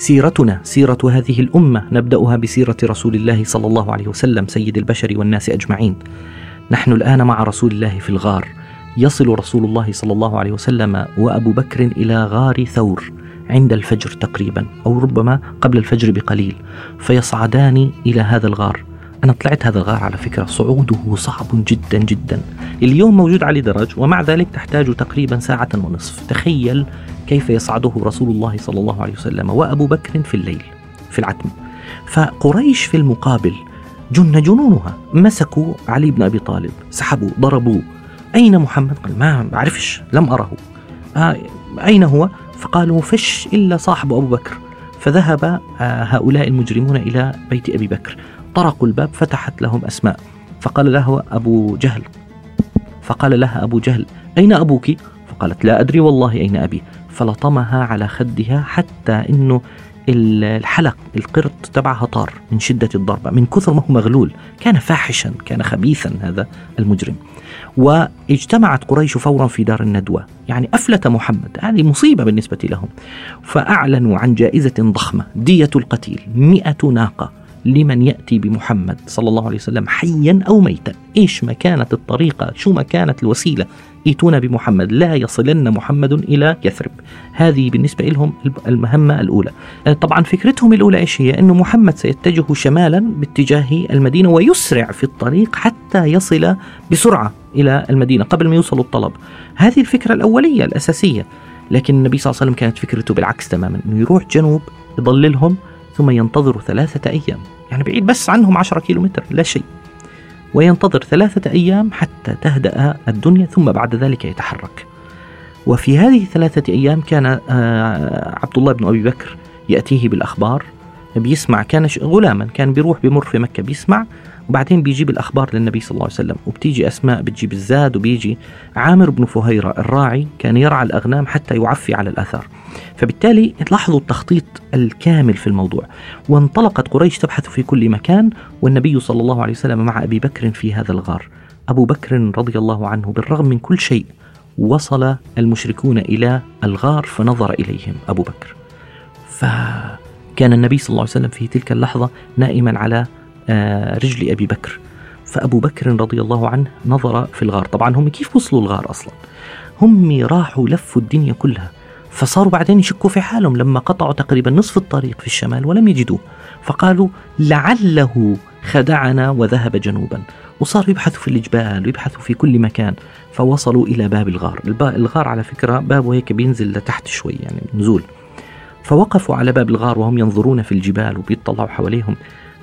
سيرتنا سيرة هذه الأمة نبدأها بسيرة رسول الله صلى الله عليه وسلم سيد البشر والناس أجمعين. نحن الآن مع رسول الله في الغار. يصل رسول الله صلى الله عليه وسلم وأبو بكر إلى غار ثور عند الفجر تقريبا أو ربما قبل الفجر بقليل فيصعدان إلى هذا الغار أنا طلعت هذا الغار على فكرة صعوده صعب جدا جدا اليوم موجود عليه درج ومع ذلك تحتاج تقريبا ساعة ونصف تخيل كيف يصعده رسول الله صلى الله عليه وسلم وأبو بكر في الليل في العتم. فقريش في المقابل جن جنونها مسكوا علي بن أبي طالب سحبوا ضربوه أين محمد؟ قال ما بعرفش لم أره. آه أين هو؟ فقالوا فش إلا صاحب أبو بكر. فذهب آه هؤلاء المجرمون إلى بيت أبي بكر. طرقوا الباب فتحت لهم أسماء. فقال له أبو جهل فقال لها أبو جهل أين أبوك؟ فقالت لا أدري والله أين أبي. فلطمها على خدها حتى أنه الحلق القرط تبعها طار من شدة الضربة من كثر ما هو مغلول. كان فاحشا كان خبيثا هذا المجرم. واجتمعت قريش فورا في دار الندوة. يعني أفلت محمد. هذه مصيبة بالنسبة لهم. فأعلنوا عن جائزة ضخمة. دية القتيل. مئة ناقة. لمن يأتي بمحمد صلى الله عليه وسلم حيا أو ميتا. إيش ما كانت الطريقة؟ شو ما كانت الوسيلة؟ ائتونا بمحمد. لا يصلن محمد إلى يثرب. هذه بالنسبة لهم المهمة الأولى. آه، طبعا فكرتهم الأولى إيش هي؟ أنه محمد سيتجه شمالا باتجاه المدينة ويسرع في الطريق حتى يصل بسرعة إلى المدينة قبل ما يوصل الطلب. هذه الفكرة الأولية الأساسية. لكن النبي صلى الله عليه وسلم كانت فكرته بالعكس تماما. أنه يروح جنوب يضللهم ثم ينتظر ثلاثة أيام. يعني بعيد بس عنهم عشرة كيلومتر لا شيء. وينتظر ثلاثة أيام حتى تهدأ الدنيا ثم بعد ذلك يتحرك. وفي هذه الثلاثة أيام كان آه، عبد الله بن أبي بكر يأتيه بالأخبار بيسمع كان غلاما كان بيروح بمر في مكة بيسمع وبعدين بيجيب الأخبار للنبي صلى الله عليه وسلم وبتيجي أسماء بتجيب الزاد وبيجي عامر بن فهيرة الراعي كان يرعى الأغنام حتى يعفي على الآثار. فبالتالي لاحظوا التخطيط الكامل في الموضوع. وانطلقت قريش تبحث في كل مكان والنبي صلى الله عليه وسلم مع أبي بكر في هذا الغار. أبو بكر رضي الله عنه بالرغم من كل شيء وصل المشركون إلى الغار فنظر إليهم أبو بكر. فكان النبي صلى الله عليه وسلم في تلك اللحظة نائما على رجل أبي بكر. فأبو بكر رضي الله عنه نظر في الغار. طبعا هم كيف وصلوا الغار أصلا؟ هم راحوا لفوا الدنيا كلها. فصاروا بعدين يشكوا في حالهم لما قطعوا تقريبا نصف الطريق في الشمال ولم يجدوه. فقالوا لعله خدعنا وذهب جنوبا. وصاروا يبحثوا في الجبال ويبحثوا في كل مكان. فوصلوا إلى باب الغار. الغار على فكرة بابه هيك بينزل لتحت شوي يعني نزول. فوقفوا على باب الغار وهم ينظرون في الجبال وبيطلعوا حواليهم.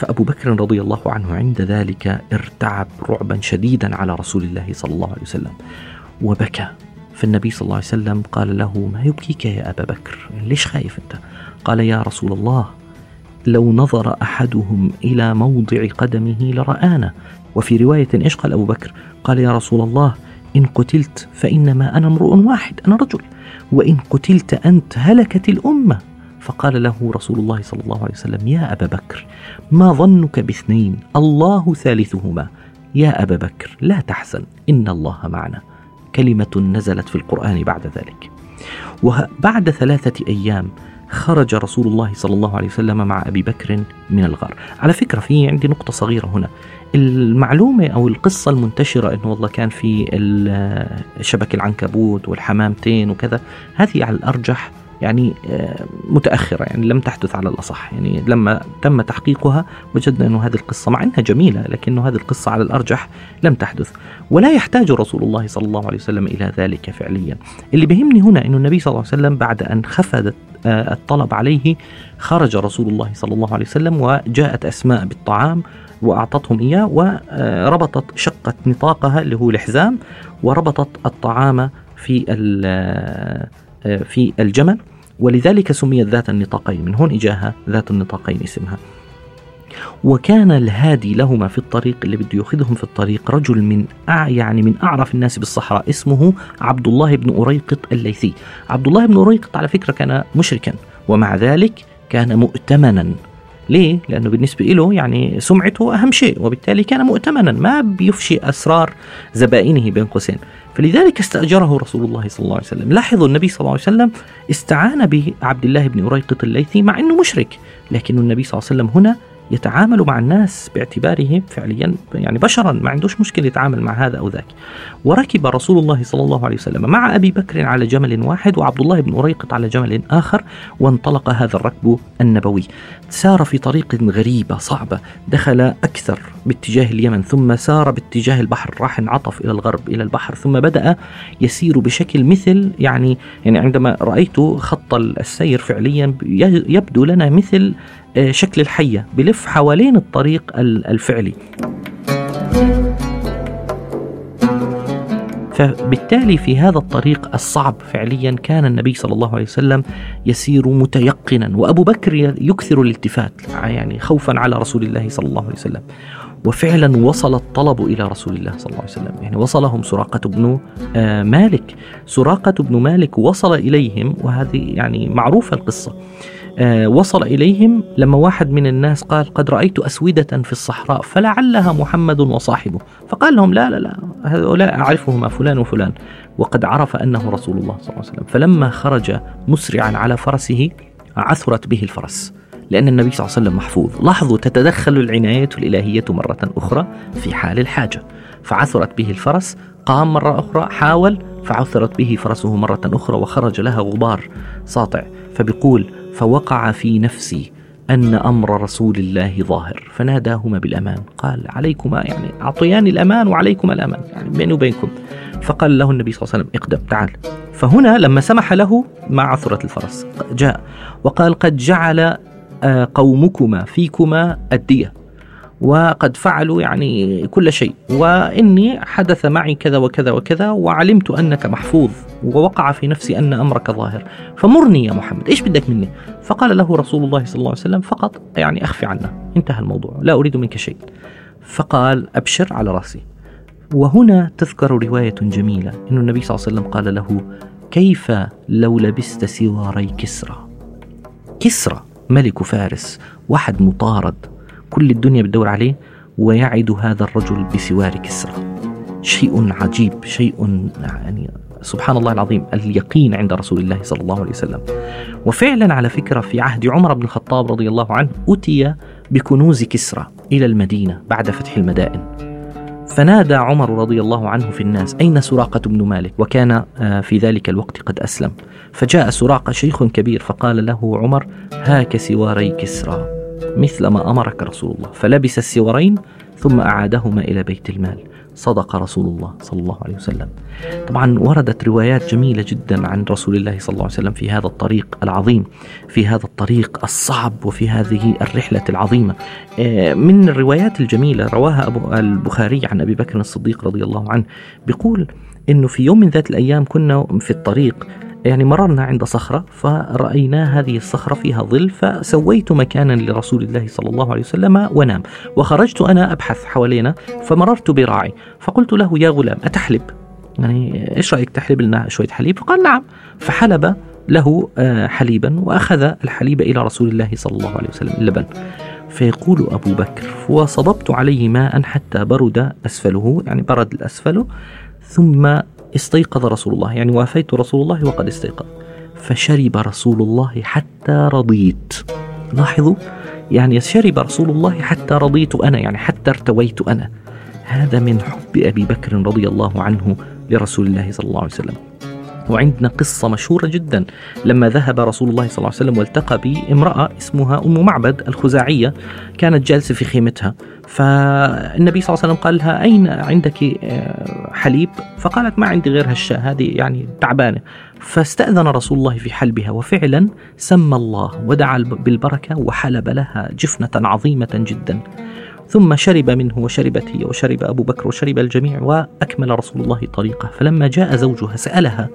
فأبو بكر رضي الله عنه عند ذلك ارتعب رعبا شديدا على رسول الله صلى الله عليه وسلم. وبكى. فالنبي صلى الله عليه وسلم قال له ما يبكيك يا أبا بكر؟ ليش خايف أنت قال يا رسول الله لو نظر أحدهم إلى موضع قدمه لرآنا. وفي رواية إيش قال أبو بكر؟ قال يا رسول الله إن قتلت فإنما أنا امرؤ واحد أنا رجل. وإن قتلت أنت هلكت الأمة. فقال له رسول الله صلى الله عليه وسلم يا أبا بكر ما ظنك باثنين؟ الله ثالثهما. يا أبا بكر لا تحزن إن الله معنا. كلمة نزلت في القرآن بعد ذلك. وبعد ثلاثة أيام خرج رسول الله صلى الله عليه وسلم مع أبي بكر من الغار. على فكرة في عندي نقطة صغيرة هنا. المعلومة أو القصة المنتشرة أنه والله كان في شبك العنكبوت والحمامتين وكذا هذه على الأرجح يعني آه، متأخرة يعني لم تحدث على الأصح. يعني لما تم تحقيقها وجدنا أن هذه القصة مع أنها جميلة لكن هذه القصة على الأرجح لم تحدث. ولا يحتاج رسول الله صلى الله عليه وسلم إلى ذلك فعليا. اللي بيهمني هنا أن النبي صلى الله عليه وسلم بعد أن خفض آه، الطلب عليه خرج رسول الله صلى الله عليه وسلم وجاءت أسماء بالطعام وأعطتهم إياه وربطت شقت نطاقها اللي هو الحزام وربطت الطعام في آه، في الجمل. ولذلك سميت ذات النطاقين من هون إجاها ذات النطاقين اسمها. وكان الهادي لهما في الطريق اللي بده ياخذهم في الطريق رجل من أع يعني من أعرف الناس بالصحراء اسمه عبد الله بن أريقط الليثي. عبد الله بن أريقط على فكرة كان مشركا ومع ذلك كان مؤتمنا. ليه؟ لأنه بالنسبة له يعني سمعته أهم شيء وبالتالي كان مؤتمنا ما بيفشي أسرار زبائنه بين قوسين فلذلك استأجره رسول الله صلى الله عليه وسلم لاحظوا النبي صلى الله عليه وسلم استعان بعبد الله بن أريقط الليثي مع أنه مشرك لكن النبي صلى الله عليه وسلم هنا يتعامل مع الناس باعتباره فعليا يعني بشرا ما عندوش مشكلة يتعامل مع هذا أو ذاك. وركب رسول الله صلى الله عليه وسلم مع أبي بكر على جمل واحد وعبد الله بن أريقط على جمل آخر وانطلق هذا الركب النبوي. سار في طريق غريبة صعبة دخل أكثر باتجاه اليمن ثم سار باتجاه البحر راح انعطف إلى الغرب إلى البحر ثم بدأ يسير بشكل مثل يعني يعني عندما رأيت خط السير فعليا يبدو لنا مثل شكل الحية بلف حوالين الطريق الفعلي. فبالتالي في هذا الطريق الصعب فعليا كان النبي صلى الله عليه وسلم يسير متيقنا وأبو بكر يكثر الالتفات يعني خوفا على رسول الله صلى الله عليه وسلم. وفعلا وصل الطلب إلى رسول الله صلى الله عليه وسلم. يعني وصلهم سراقة بن آه، مالك. سراقة بن مالك وصل إليهم وهذه يعني معروفة القصة. آه، وصل إليهم لما واحد من الناس قال قد رأيت أسودة في الصحراء فلعلها محمد وصاحبه. فقال لهم لا لا لا هؤلاء أعرفهما فلان وفلان. وقد عرف أنه رسول الله صلى الله عليه وسلم. فلما خرج مسرعا على فرسه عثرت به الفرس لأن النبي صلى الله عليه وسلم محفوظ. لاحظوا تتدخل العناية الإلهية مرة أخرى في حال الحاجة. فعثرت به الفرس قام مرة أخرى حاول فعثرت به فرسه مرة أخرى وخرج لها غبار ساطع. فبيقول فوقع في نفسي أن أمر رسول الله ظاهر فناداهما بالأمان قال عليكما يعني أعطياني الأمان وعليكما الأمان. يعني بيني وبينكم. فقال له النبي صلى الله عليه وسلم اقدم تعال. فهنا لما سمح له مع عثرة الفرس جاء وقال قد جعل آه، قومكما فيكما الدية. وقد فعلوا يعني كل شيء. وإني حدث معي كذا وكذا وكذا وعلمت أنك محفوظ ووقع في نفسي أن أمرك ظاهر. فمرني يا محمد إيش بدك مني؟ فقال له رسول الله صلى الله عليه وسلم فقط يعني أخفي عنا انتهى الموضوع لا أريد منك شيء. فقال أبشر على رأسي. وهنا تذكر رواية جميلة أن النبي صلى الله عليه وسلم قال له كيف لو لبست سواري كسرى؟ كسرى ملك فارس واحد مطارد. كل الدنيا بتدور عليه ويعد هذا الرجل بسوار كسرى. شيء عجيب شيء يعني سبحان الله العظيم اليقين عند رسول الله صلى الله عليه وسلم. وفعلا على فكرة في عهد عمر بن الخطاب رضي الله عنه أتي بكنوز كسرى إلى المدينة بعد فتح المدائن. فنادى عمر رضي الله عنه في الناس أين سراقة بن مالك؟ وكان آه، في ذلك الوقت قد أسلم. فجاء سراقة شيخ كبير فقال له عمر هاك سواري كسرى. مثل ما أمرك رسول الله. فلبس السورين ثم أعادهما إلى بيت المال. صدق رسول الله صلى الله عليه وسلم. طبعا وردت روايات جميلة جدا عن رسول الله صلى الله عليه وسلم في هذا الطريق العظيم في هذا الطريق الصعب وفي هذه الرحلة العظيمة. آه، من الروايات الجميلة رواها أبو البخاري عن أبي بكر الصديق رضي الله عنه بيقول إنه في يوم من ذات الأيام كنا في الطريق يعني مررنا عند صخرة فرأينا هذه الصخرة فيها ظل فسويت مكانا لرسول الله صلى الله عليه وسلم ونام. وخرجت أنا أبحث حوالينا فمررت براعي. فقلت له يا غلام أتحلب؟ يعني إيش رأيك تحلب لنا شوية حليب؟ فقال نعم. فحلب له آه، حليبا وأخذ الحليب إلى رسول الله صلى الله عليه وسلم اللبن فيقول أبو بكر وصببت عليه ماء حتى برد أسفله. يعني برد الأسفل ثم استيقظ رسول الله يعني وافيت رسول الله وقد استيقظ. فشرب رسول الله حتى رضيت. لاحظوا؟ يعني شرب رسول الله حتى رضيت أنا يعني حتى ارتويت أنا. هذا من حب أبي بكر رضي الله عنه لرسول الله صلى الله عليه وسلم. وعندنا قصة مشهورة جدا. لما ذهب رسول الله صلى الله عليه وسلم والتقى بامرأة اسمها أم معبد الخزاعية كانت جالسة في خيمتها. فالنبي صلى الله عليه وسلم قال لها أين عندك آه، حليب؟ فقالت ما عندي غير هالشاة هذه يعني تعبانة. فاستأذن رسول الله في حلبها وفعلا سمى الله ودعا بالبركة وحلب لها جفنة عظيمة جدا. ثم شرب منه وشربت هي وشرب أبو بكر وشرب الجميع وأكمل رسول الله طريقه. فلما جاء زوجها سألها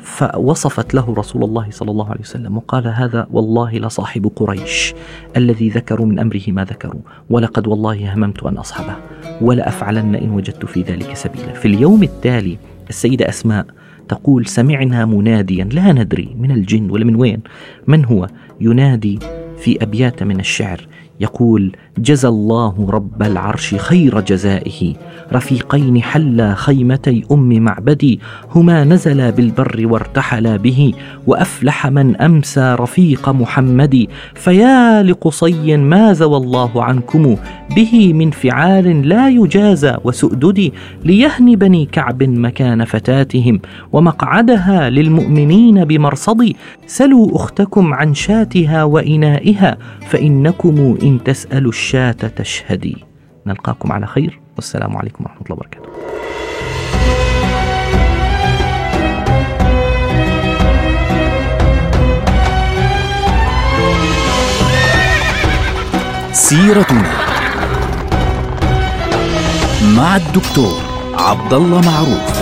فوصفت له رسول الله صلى الله عليه وسلم وقال هذا والله لصاحب قريش الذي ذكروا من أمره ما ذكروا ولقد والله هممت أن أصحبه ولافعلن إن وجدت في ذلك سبيلا. في اليوم التالي السيدة أسماء تقول سمعنا مناديا لا ندري من الجن ولا من وين من هو؟ ينادي في أبيات من الشعر يقول جزى الله رب العرش خير جزائه. رفيقين حلا خيمتي أم معبدي. هما نزلا بالبر وارتحلا به. وأفلح من أمسى رفيق محمد فيا لقصي ما زوى الله عنكم؟ به من فعال لا يجازى وسؤدد. ليهن بني كعب مكان فتاتهم. ومقعدها للمؤمنين بمرصد سلوا أختكم عن شاتها وإنائها. فإنكم ان تسالوا الشاة تشهدي. نلقاكم على خير. والسلام عليكم ورحمة الله وبركاته. سيرتنا مع الدكتور عبد الله معروف.